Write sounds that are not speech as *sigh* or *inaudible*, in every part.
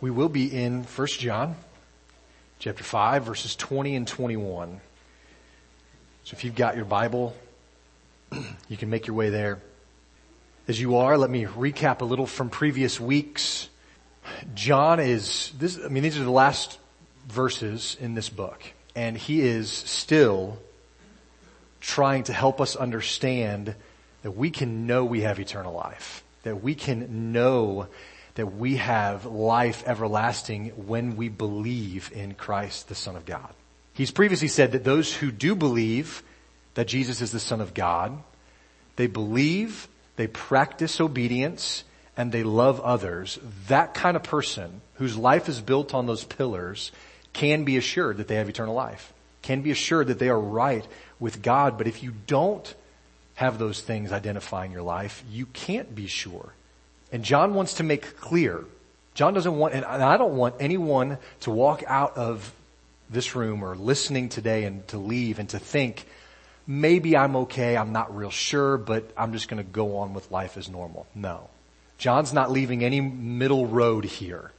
We will be in 1 John chapter 5 verses 20 and 21. So if you've got your Bible, *clears throat* you can make your way there. As you are, let me recap a little from previous weeks. John is this, I mean, these are the last verses in this book and he is still trying to help us understand that we can know we have eternal life, that we can know that we have life everlasting when we believe in Christ, the Son of God. He's previously said that those who do believe that Jesus is the Son of God, they believe, they practice obedience, and they love others. That kind of person whose life is built on those pillars can be assured that they have eternal life, can be assured that they are right with God. But if you don't have those things identifying your life, you can't be sure. And John wants to make clear, John doesn't want, and I don't want anyone to walk out of this room or listening today and to leave and to think, maybe I'm okay, I'm not real sure, but I'm just gonna go on with life as normal. No. John's not leaving any middle road here.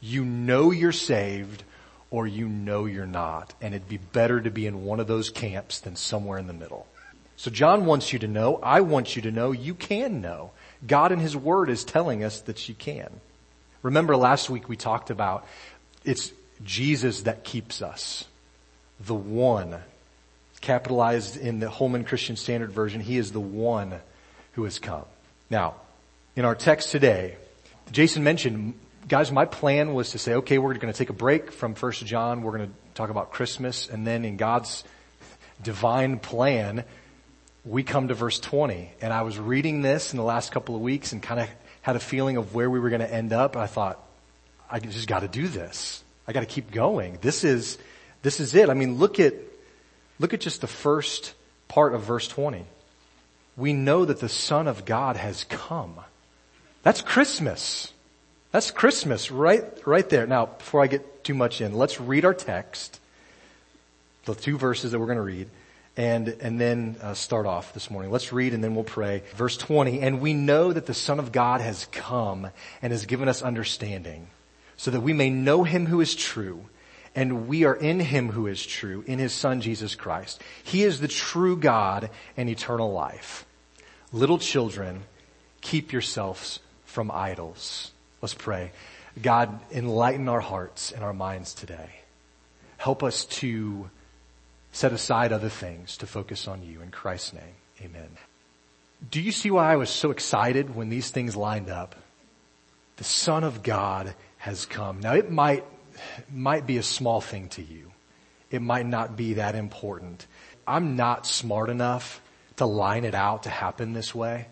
You know you're saved or you know you're not. And it'd be better to be in one of those camps than somewhere in the middle. So John wants you to know, I want you to know, you can know. God in His Word is telling us that you can. Remember last week we talked about it's Jesus that keeps us. The one. Capitalized in the Holman Christian Standard Version, He is the one who has come. Now, in our text today, Jason mentioned guys, my plan was to say, okay, we're going to take a break from First John. We're going to talk about Christmas, and then in God's divine plan, we come to verse 20. And I was reading this in the last couple of weeks and kind of had a feeling of where we were going to end up. I thought, I just got to do this. I got to keep going. This is this is it. I mean, look at look at just the first part of verse 20. We know that the Son of God has come. That's Christmas. That's Christmas right, right there. Now, before I get too much in, let's read our text, the two verses that we're going to read, and, and then uh, start off this morning. Let's read and then we'll pray. Verse 20, and we know that the Son of God has come and has given us understanding so that we may know him who is true and we are in him who is true, in his son Jesus Christ. He is the true God and eternal life. Little children, keep yourselves from idols. Let's pray. God, enlighten our hearts and our minds today. Help us to set aside other things to focus on you. In Christ's name, amen. Do you see why I was so excited when these things lined up? The Son of God has come. Now it might, might be a small thing to you. It might not be that important. I'm not smart enough to line it out to happen this way.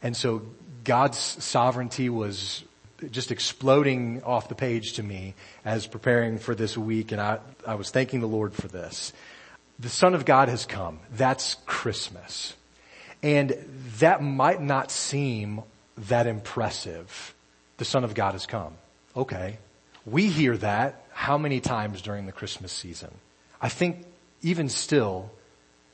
And so God's sovereignty was just exploding off the page to me as preparing for this week and I, I was thanking the Lord for this. The Son of God has come. That's Christmas. And that might not seem that impressive. The Son of God has come. Okay. We hear that how many times during the Christmas season? I think even still,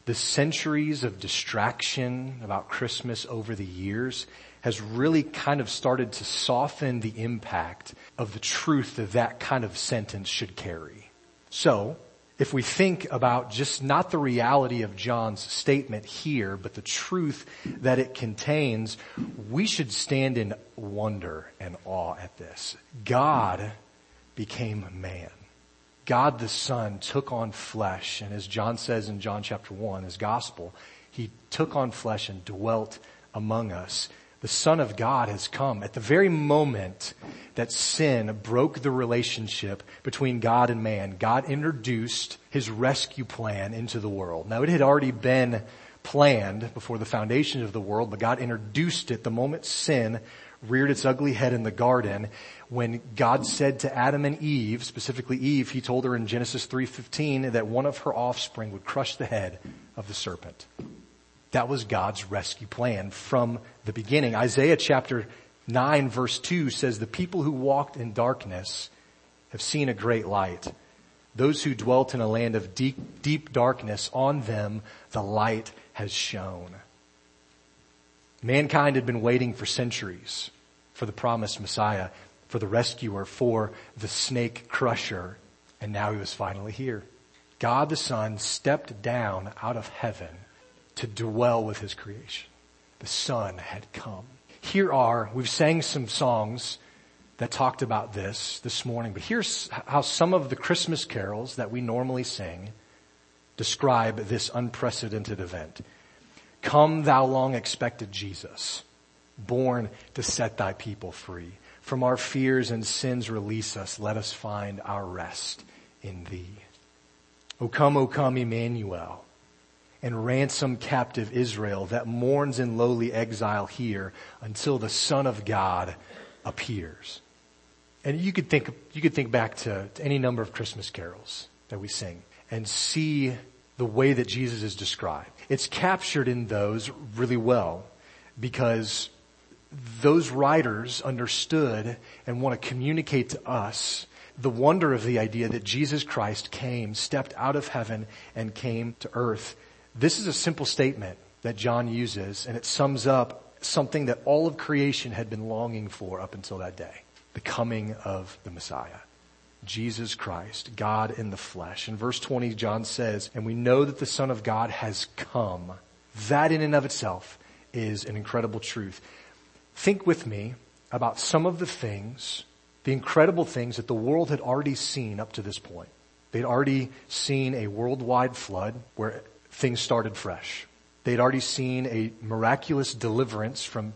the centuries of distraction about Christmas over the years has really kind of started to soften the impact of the truth that that kind of sentence should carry. So, if we think about just not the reality of John's statement here, but the truth that it contains, we should stand in wonder and awe at this. God became man. God the Son took on flesh, and as John says in John chapter 1, his gospel, he took on flesh and dwelt among us the Son of God has come at the very moment that sin broke the relationship between God and man. God introduced his rescue plan into the world. Now it had already been planned before the foundation of the world, but God introduced it the moment sin reared its ugly head in the garden when God said to Adam and Eve, specifically Eve, he told her in Genesis 3:15 that one of her offspring would crush the head of the serpent. That was God's rescue plan from the beginning. Isaiah chapter 9 verse 2 says, the people who walked in darkness have seen a great light. Those who dwelt in a land of deep, deep darkness, on them the light has shone. Mankind had been waiting for centuries for the promised Messiah. for the rescuer, for the snake crusher, and now he was finally here. God the Son stepped down out of heaven to dwell with his creation. The Son had come. Here are, we've sang some songs that talked about this this morning, but here's how some of the Christmas carols that we normally sing describe this unprecedented event. Come thou long expected Jesus, born to set thy people free. From our fears and sins release us. Let us find our rest in thee. O come, O come, Emmanuel, and ransom captive Israel that mourns in lowly exile here until the Son of God appears. And you could think, you could think back to, to any number of Christmas carols that we sing and see the way that Jesus is described. It's captured in those really well because those writers understood and want to communicate to us the wonder of the idea that Jesus Christ came, stepped out of heaven and came to earth. This is a simple statement that John uses and it sums up something that all of creation had been longing for up until that day. The coming of the Messiah. Jesus Christ, God in the flesh. In verse 20, John says, and we know that the Son of God has come. That in and of itself is an incredible truth. Think with me about some of the things, the incredible things that the world had already seen up to this point. They'd already seen a worldwide flood where things started fresh. They'd already seen a miraculous deliverance from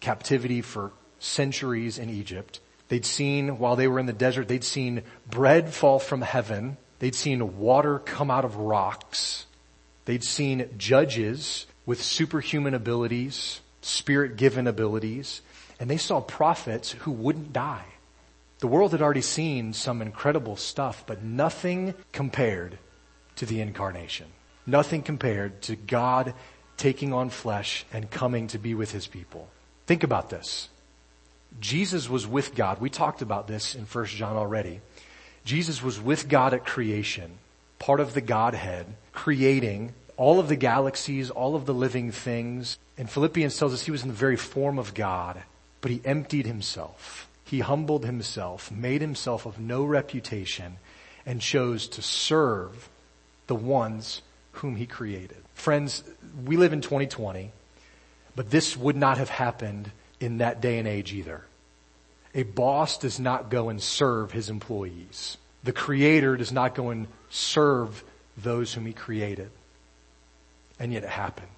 captivity for centuries in Egypt. They'd seen, while they were in the desert, they'd seen bread fall from heaven. They'd seen water come out of rocks. They'd seen judges with superhuman abilities, spirit given abilities, and they saw prophets who wouldn't die. The world had already seen some incredible stuff, but nothing compared to the incarnation. Nothing compared to God taking on flesh and coming to be with his people. Think about this. Jesus was with God. We talked about this in 1 John already. Jesus was with God at creation, part of the Godhead, creating all of the galaxies, all of the living things. And Philippians tells us he was in the very form of God, but he emptied himself. He humbled himself, made himself of no reputation, and chose to serve the ones whom he created. Friends, we live in 2020, but this would not have happened in that day and age either. A boss does not go and serve his employees. The creator does not go and serve those whom he created. And yet it happened.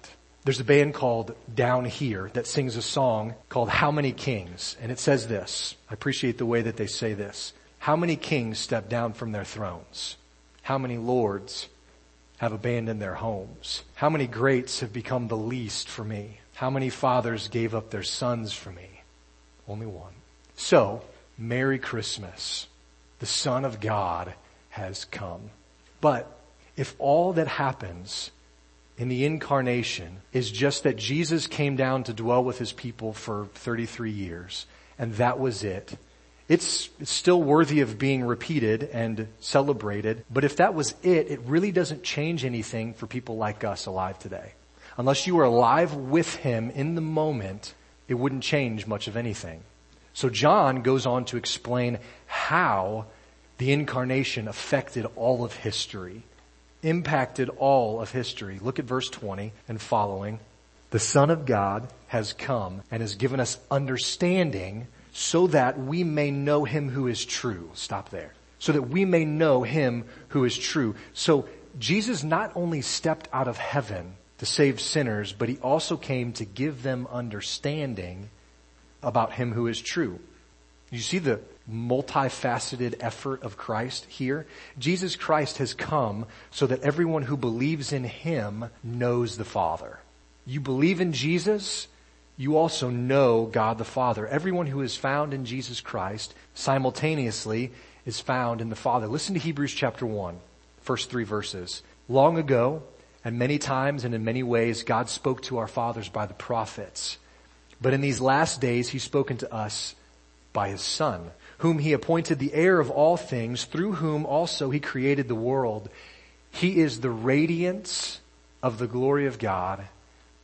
There's a band called Downhere that sings a song called How Many Kings? And it says this. I appreciate the way that they say this. How many kings stepped down from their thrones? How many lords have abandoned their homes? How many greats have become the least for me? How many fathers gave up their sons for me? Only one. So, Merry Christmas. The Son of God has come. But if all that happens in the incarnation is just that Jesus came down to dwell with his people for 33 years, and that was it, it's, it's still worthy of being repeated and celebrated, but if that was it, it really doesn't change anything for people like us alive today unless you were alive with him in the moment, it wouldn't change much of anything. So John goes on to explain how the incarnation affected all of history, impacted all of history. Look at verse 20 and following. The Son of God has come and has given us understanding so that we may know him who is true. Stop there. So that we may know him who is true. So Jesus not only stepped out of heaven to save sinners, but he also came to give them understanding about him who is true. You see the multifaceted effort of Christ here? Jesus Christ has come so that everyone who believes in him knows the Father. You believe in Jesus, you also know God the Father. Everyone who is found in Jesus Christ simultaneously is found in the Father. Listen to Hebrews chapter 1, first three verses. Long ago, and many times and in many ways, God spoke to our fathers by the prophets. But in these last days, He's spoken to us by His Son, whom He appointed the heir of all things, through whom also He created the world. He is the radiance of the glory of God.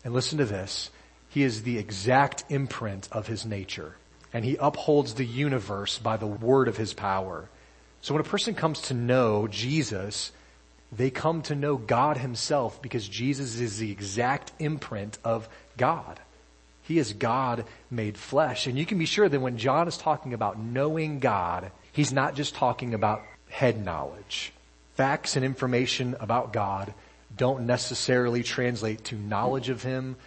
And listen to this. He is the exact imprint of His nature. and he upholds the universe by the word of his power. So when a person comes to know Jesus, they come to know God himself because Jesus is the exact imprint of God. He is God made flesh. And you can be sure that when John is talking about knowing God, he's not just talking about head knowledge. Facts and information about God don't necessarily translate to knowledge of Him,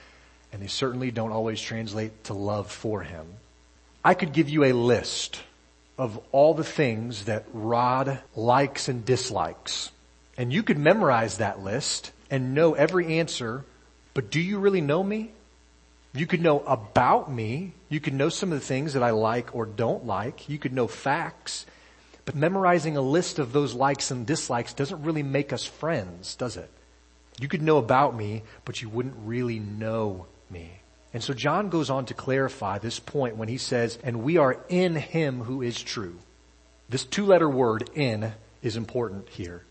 and they certainly don't always translate to love for Him. I could give you a list of all the things that Rod likes and dislikes. And you could memorize that list and know every answer, but do you really know me? You could know about me. You could know some of the things that I like or don't like. You could know facts. But memorizing a list of those likes and dislikes doesn't really make us friends, does it? You could know about me, but you wouldn't really know me. And so John goes on to clarify this point when he says, and we are in him who is true. This two letter word in is important here.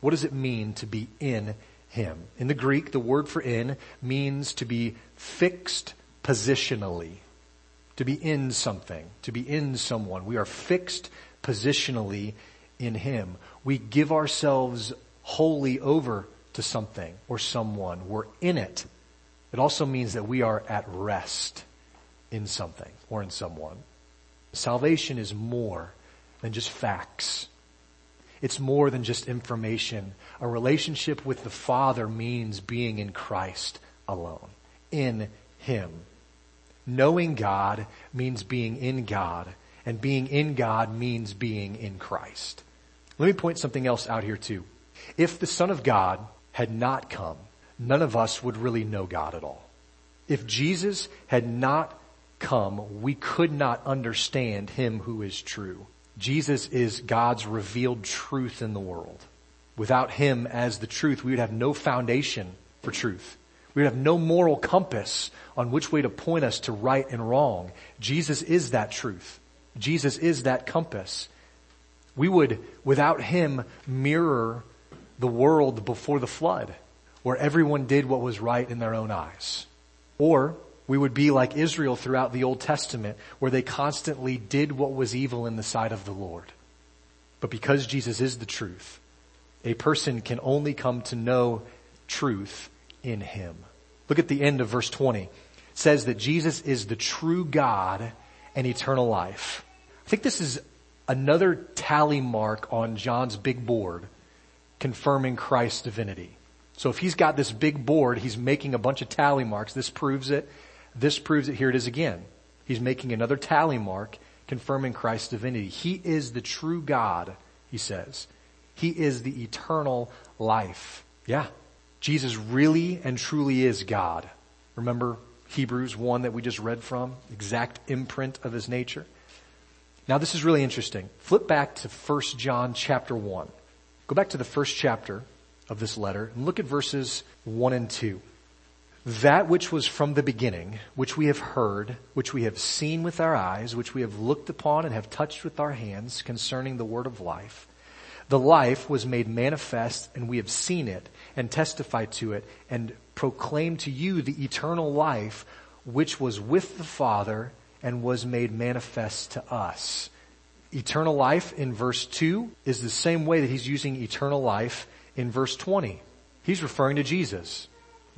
What does it mean to be in him? In the Greek, the word for in means to be fixed positionally. To be in something. To be in someone. We are fixed positionally in him. We give ourselves wholly over to something or someone. We're in it. It also means that we are at rest in something or in someone. Salvation is more than just facts. It's more than just information. A relationship with the Father means being in Christ alone, in Him. Knowing God means being in God, and being in God means being in Christ. Let me point something else out here too. If the Son of God had not come, none of us would really know God at all. If Jesus had not come, we could not understand Him who is true. Jesus is God's revealed truth in the world. Without Him as the truth, we would have no foundation for truth. We would have no moral compass on which way to point us to right and wrong. Jesus is that truth. Jesus is that compass. We would, without Him, mirror the world before the flood, where everyone did what was right in their own eyes. Or we would be like Israel throughout the Old Testament, where they constantly did what was evil in the sight of the Lord. But because Jesus is the truth, a person can only come to know truth in Him. Look at the end of verse 20. It says that Jesus is the true God and eternal life. I think this is another tally mark on John's big board confirming Christ's divinity. So if he's got this big board, he's making a bunch of tally marks. This proves it. This proves it. Here it is again. He's making another tally mark confirming Christ's divinity. He is the true God, he says. He is the eternal life. Yeah. Jesus really and truly is God. Remember Hebrews 1 that we just read from? Exact imprint of his nature. Now this is really interesting. Flip back to 1 John chapter 1. Go back to the first chapter of this letter and look at verses 1 and 2. That which was from the beginning, which we have heard, which we have seen with our eyes, which we have looked upon and have touched with our hands concerning the word of life. The life was made manifest and we have seen it and testified to it and proclaimed to you the eternal life which was with the Father and was made manifest to us. Eternal life in verse 2 is the same way that he's using eternal life in verse 20. He's referring to Jesus.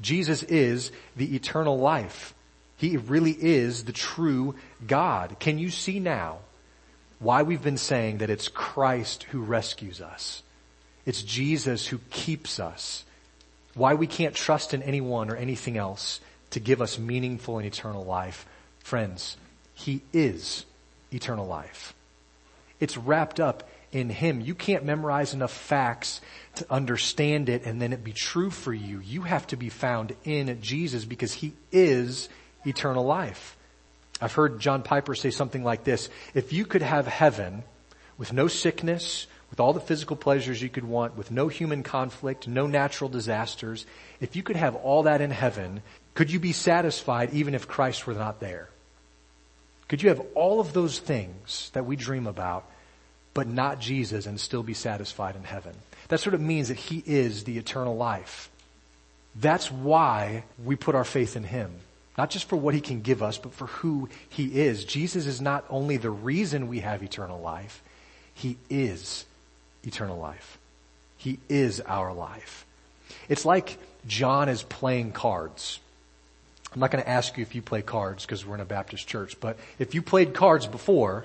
Jesus is the eternal life. He really is the true God. Can you see now why we've been saying that it's Christ who rescues us? It's Jesus who keeps us. Why we can't trust in anyone or anything else to give us meaningful and eternal life. Friends, He is eternal life. It's wrapped up in Him. You can't memorize enough facts to understand it and then it be true for you. You have to be found in Jesus because He is eternal life. I've heard John Piper say something like this. If you could have heaven with no sickness, with all the physical pleasures you could want, with no human conflict, no natural disasters, if you could have all that in heaven, could you be satisfied even if Christ were not there? Could you have all of those things that we dream about but not Jesus and still be satisfied in heaven. That's what it means that He is the eternal life. That's why we put our faith in Him. Not just for what he can give us, but for who he is. Jesus is not only the reason we have eternal life, he is eternal life. He is our life. It's like John is playing cards. I'm not going to ask you if you play cards because we're in a Baptist church, but if you played cards before,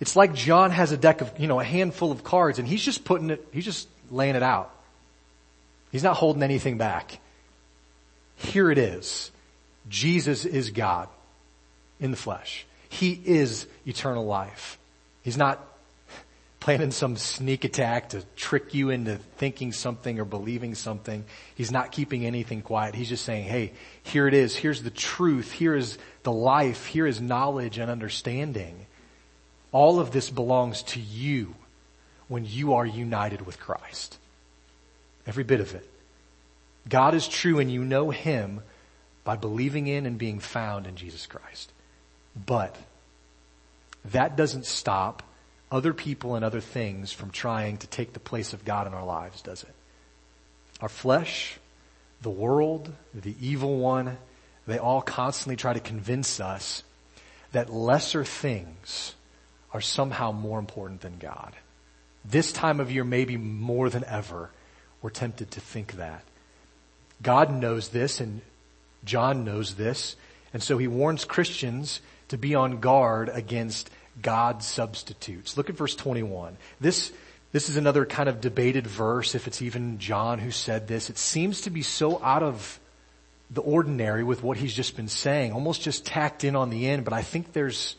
it's like John has a deck of, you know, a handful of cards and he's just putting it, he's just laying it out. He's not holding anything back. Here it is. Jesus is God in the flesh. He is eternal life. He's not *laughs* planning some sneak attack to trick you into thinking something or believing something. He's not keeping anything quiet. He's just saying, hey, here it is. Here's the truth. Here is the life. Here is knowledge and understanding. All of this belongs to you when you are united with Christ. Every bit of it. God is true and you know Him by believing in and being found in Jesus Christ. But that doesn't stop other people and other things from trying to take the place of God in our lives, does it? Our flesh, the world, the evil one, they all constantly try to convince us that lesser things are somehow more important than God. This time of year, maybe more than ever, we're tempted to think that. God knows this and John knows this. And so he warns Christians to be on guard against God substitutes. Look at verse 21. This, this is another kind of debated verse, if it's even John who said this. It seems to be so out of the ordinary with what he's just been saying, almost just tacked in on the end, but I think there's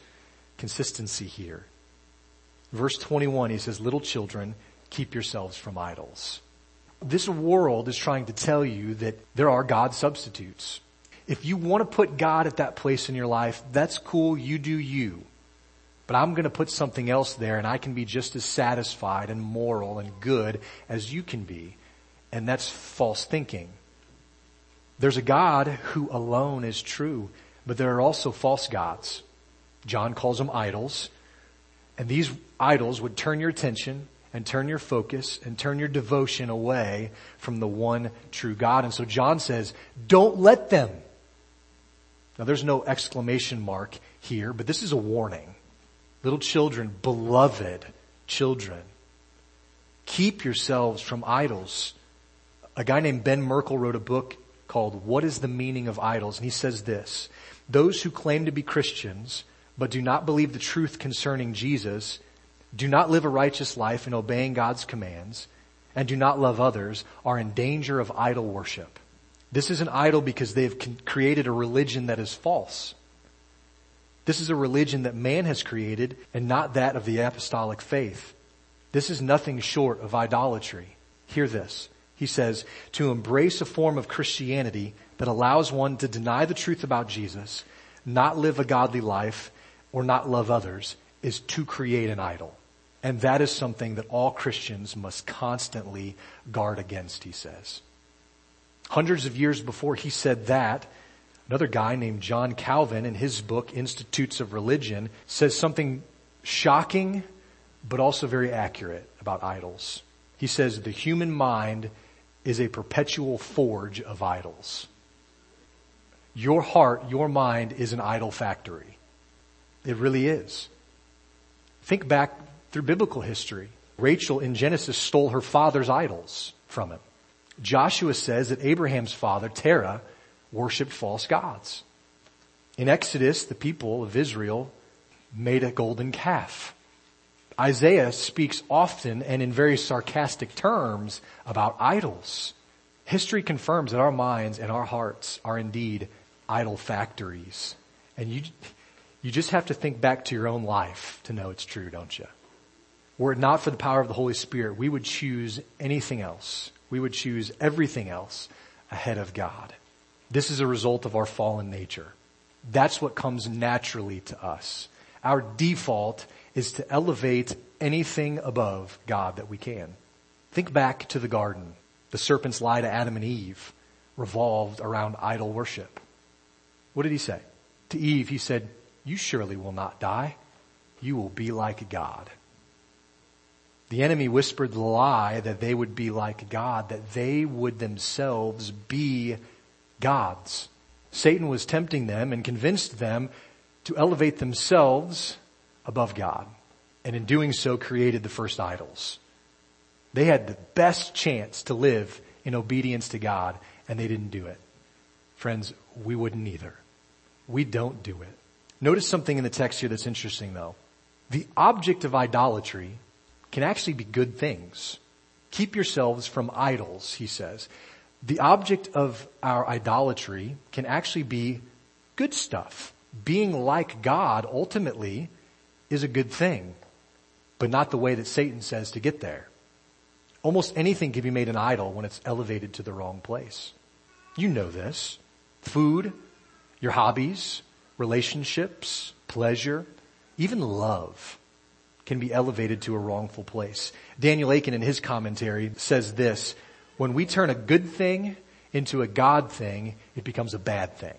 consistency here. Verse 21, he says, little children, keep yourselves from idols. This world is trying to tell you that there are God substitutes. If you want to put God at that place in your life, that's cool, you do you but I'm going to put something else there and I can be just as satisfied and moral and good as you can be. And that's false thinking. There's a God who alone is true, but there are also false gods. John calls them idols. And these idols would turn your attention and turn your focus and turn your devotion away from the one true God. And so John says, don't let them. Now there's no exclamation mark here, but this is a warning. Little children, beloved children, keep yourselves from idols. A guy named Ben Merkle wrote a book called What is the Meaning of Idols? And he says this, those who claim to be Christians but do not believe the truth concerning Jesus, do not live a righteous life in obeying God's commands, and do not love others are in danger of idol worship. This is an idol because they've created a religion that is false. This is a religion that man has created and not that of the apostolic faith. This is nothing short of idolatry. Hear this. He says, to embrace a form of Christianity that allows one to deny the truth about Jesus, not live a godly life, or not love others is to create an idol. And that is something that all Christians must constantly guard against, he says. Hundreds of years before he said that, Another guy named John Calvin in his book, Institutes of Religion, says something shocking, but also very accurate about idols. He says the human mind is a perpetual forge of idols. Your heart, your mind is an idol factory. It really is. Think back through biblical history. Rachel in Genesis stole her father's idols from him. Joshua says that Abraham's father, Terah, worshiped false gods. In Exodus, the people of Israel made a golden calf. Isaiah speaks often and in very sarcastic terms about idols. History confirms that our minds and our hearts are indeed idol factories. And you, you just have to think back to your own life to know it's true, don't you? Were it not for the power of the Holy Spirit, we would choose anything else. We would choose everything else ahead of God. This is a result of our fallen nature. That's what comes naturally to us. Our default is to elevate anything above God that we can. Think back to the garden. The serpent's lie to Adam and Eve revolved around idol worship. What did he say? To Eve, he said, you surely will not die. You will be like God. The enemy whispered the lie that they would be like God, that they would themselves be gods. Satan was tempting them and convinced them to elevate themselves above God. And in doing so created the first idols. They had the best chance to live in obedience to God and they didn't do it. Friends, we wouldn't either. We don't do it. Notice something in the text here that's interesting though. The object of idolatry can actually be good things. Keep yourselves from idols, he says. The object of our idolatry can actually be good stuff. Being like God ultimately is a good thing, but not the way that Satan says to get there. Almost anything can be made an idol when it's elevated to the wrong place. You know this. Food, your hobbies, relationships, pleasure, even love can be elevated to a wrongful place. Daniel Akin in his commentary says this, when we turn a good thing into a God thing, it becomes a bad thing,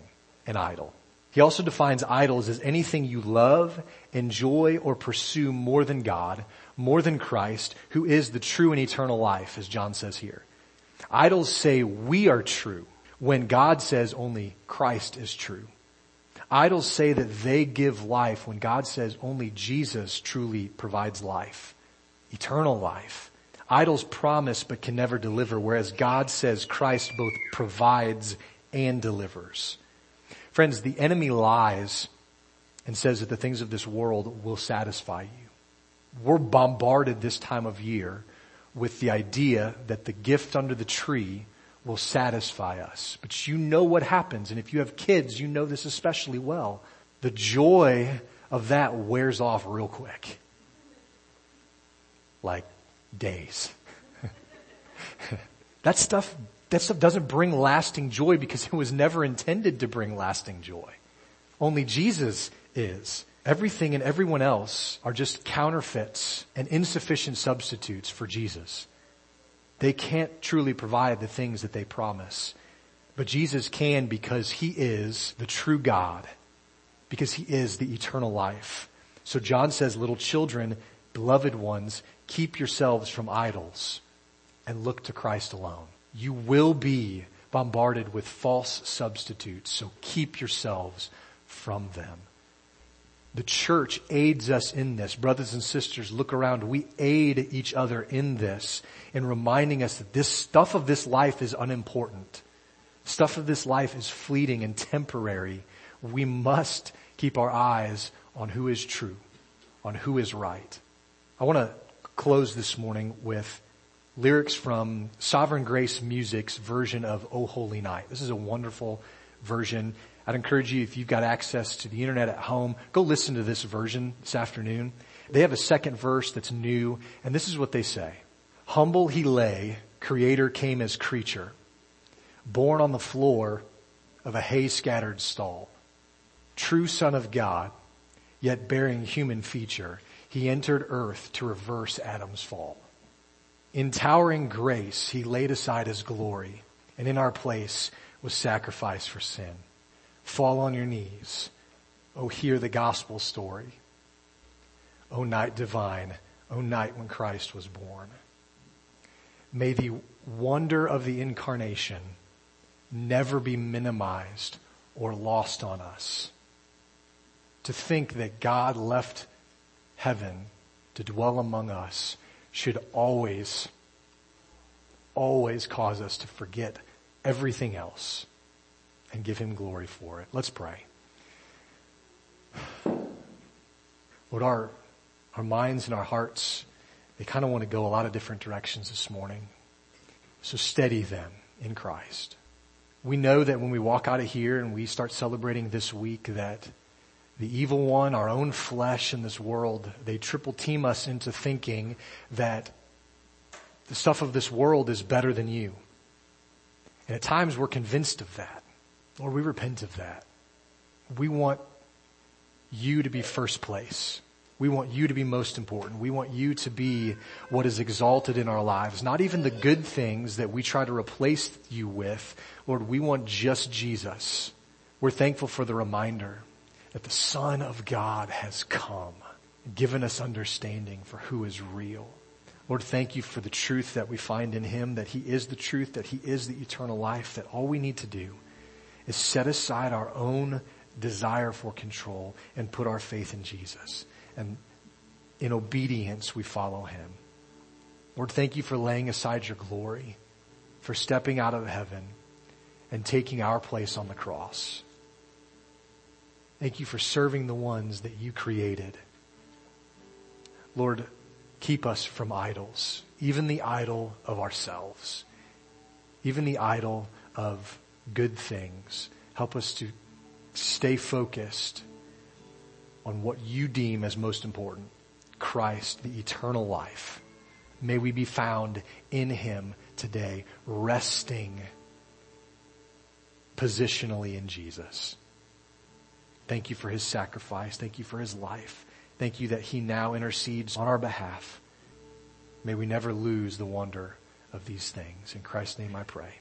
an idol. He also defines idols as anything you love, enjoy, or pursue more than God, more than Christ, who is the true and eternal life, as John says here. Idols say we are true when God says only Christ is true. Idols say that they give life when God says only Jesus truly provides life, eternal life. Idols promise but can never deliver, whereas God says Christ both provides and delivers. Friends, the enemy lies and says that the things of this world will satisfy you. We're bombarded this time of year with the idea that the gift under the tree will satisfy us. But you know what happens, and if you have kids, you know this especially well. The joy of that wears off real quick. Like days. *laughs* that stuff, that stuff doesn't bring lasting joy because it was never intended to bring lasting joy. Only Jesus is. Everything and everyone else are just counterfeits and insufficient substitutes for Jesus. They can't truly provide the things that they promise. But Jesus can because He is the true God, because He is the eternal life. So John says, little children, beloved ones, keep yourselves from idols and look to Christ alone. You will be bombarded with false substitutes, so keep yourselves from them. The church aids us in this. Brothers and sisters, look around. We aid each other in this in reminding us that this stuff of this life is unimportant. Stuff of this life is fleeting and temporary. We must keep our eyes on who is true, on who is right. I want to close this morning with lyrics from Sovereign Grace Music's version of Oh Holy Night. This is a wonderful version. I'd encourage you, if you've got access to the internet at home, go listen to this version this afternoon. They have a second verse that's new, and this is what they say. Humble he lay, creator came as creature, born on the floor of a hay scattered stall. True son of God, yet bearing human feature, he entered earth to reverse Adam's fall. In towering grace, he laid aside his glory, and in our place was sacrifice for sin. Fall on your knees. Oh, hear the gospel story. Oh, night divine. Oh, night when Christ was born. May the wonder of the incarnation never be minimized or lost on us. To think that God left heaven to dwell among us should always, always cause us to forget everything else and give him glory for it. Let's pray. Lord, our, our minds and our hearts, they kind of want to go a lot of different directions this morning. So steady them in Christ. We know that when we walk out of here and we start celebrating this week that the evil one, our own flesh in this world, they triple team us into thinking that the stuff of this world is better than you. And at times we're convinced of that. Lord, we repent of that. We want you to be first place. We want you to be most important. We want you to be what is exalted in our lives. Not even the good things that we try to replace you with. Lord, we want just Jesus. We're thankful for the reminder that the Son of God has come, given us understanding for who is real. Lord, thank you for the truth that we find in Him, that He is the truth, that He is the eternal life, that all we need to do is set aside our own desire for control and put our faith in Jesus. And in obedience, we follow him. Lord, thank you for laying aside your glory, for stepping out of heaven and taking our place on the cross. Thank you for serving the ones that you created. Lord, keep us from idols, even the idol of ourselves, even the idol of good things. Help us to stay focused on what you deem as most important. Christ, the eternal life. May we be found in him today, resting positionally in Jesus. Thank you for his sacrifice. Thank you for his life. Thank you that he now intercedes on our behalf. May we never lose the wonder of these things. In Christ's name I pray.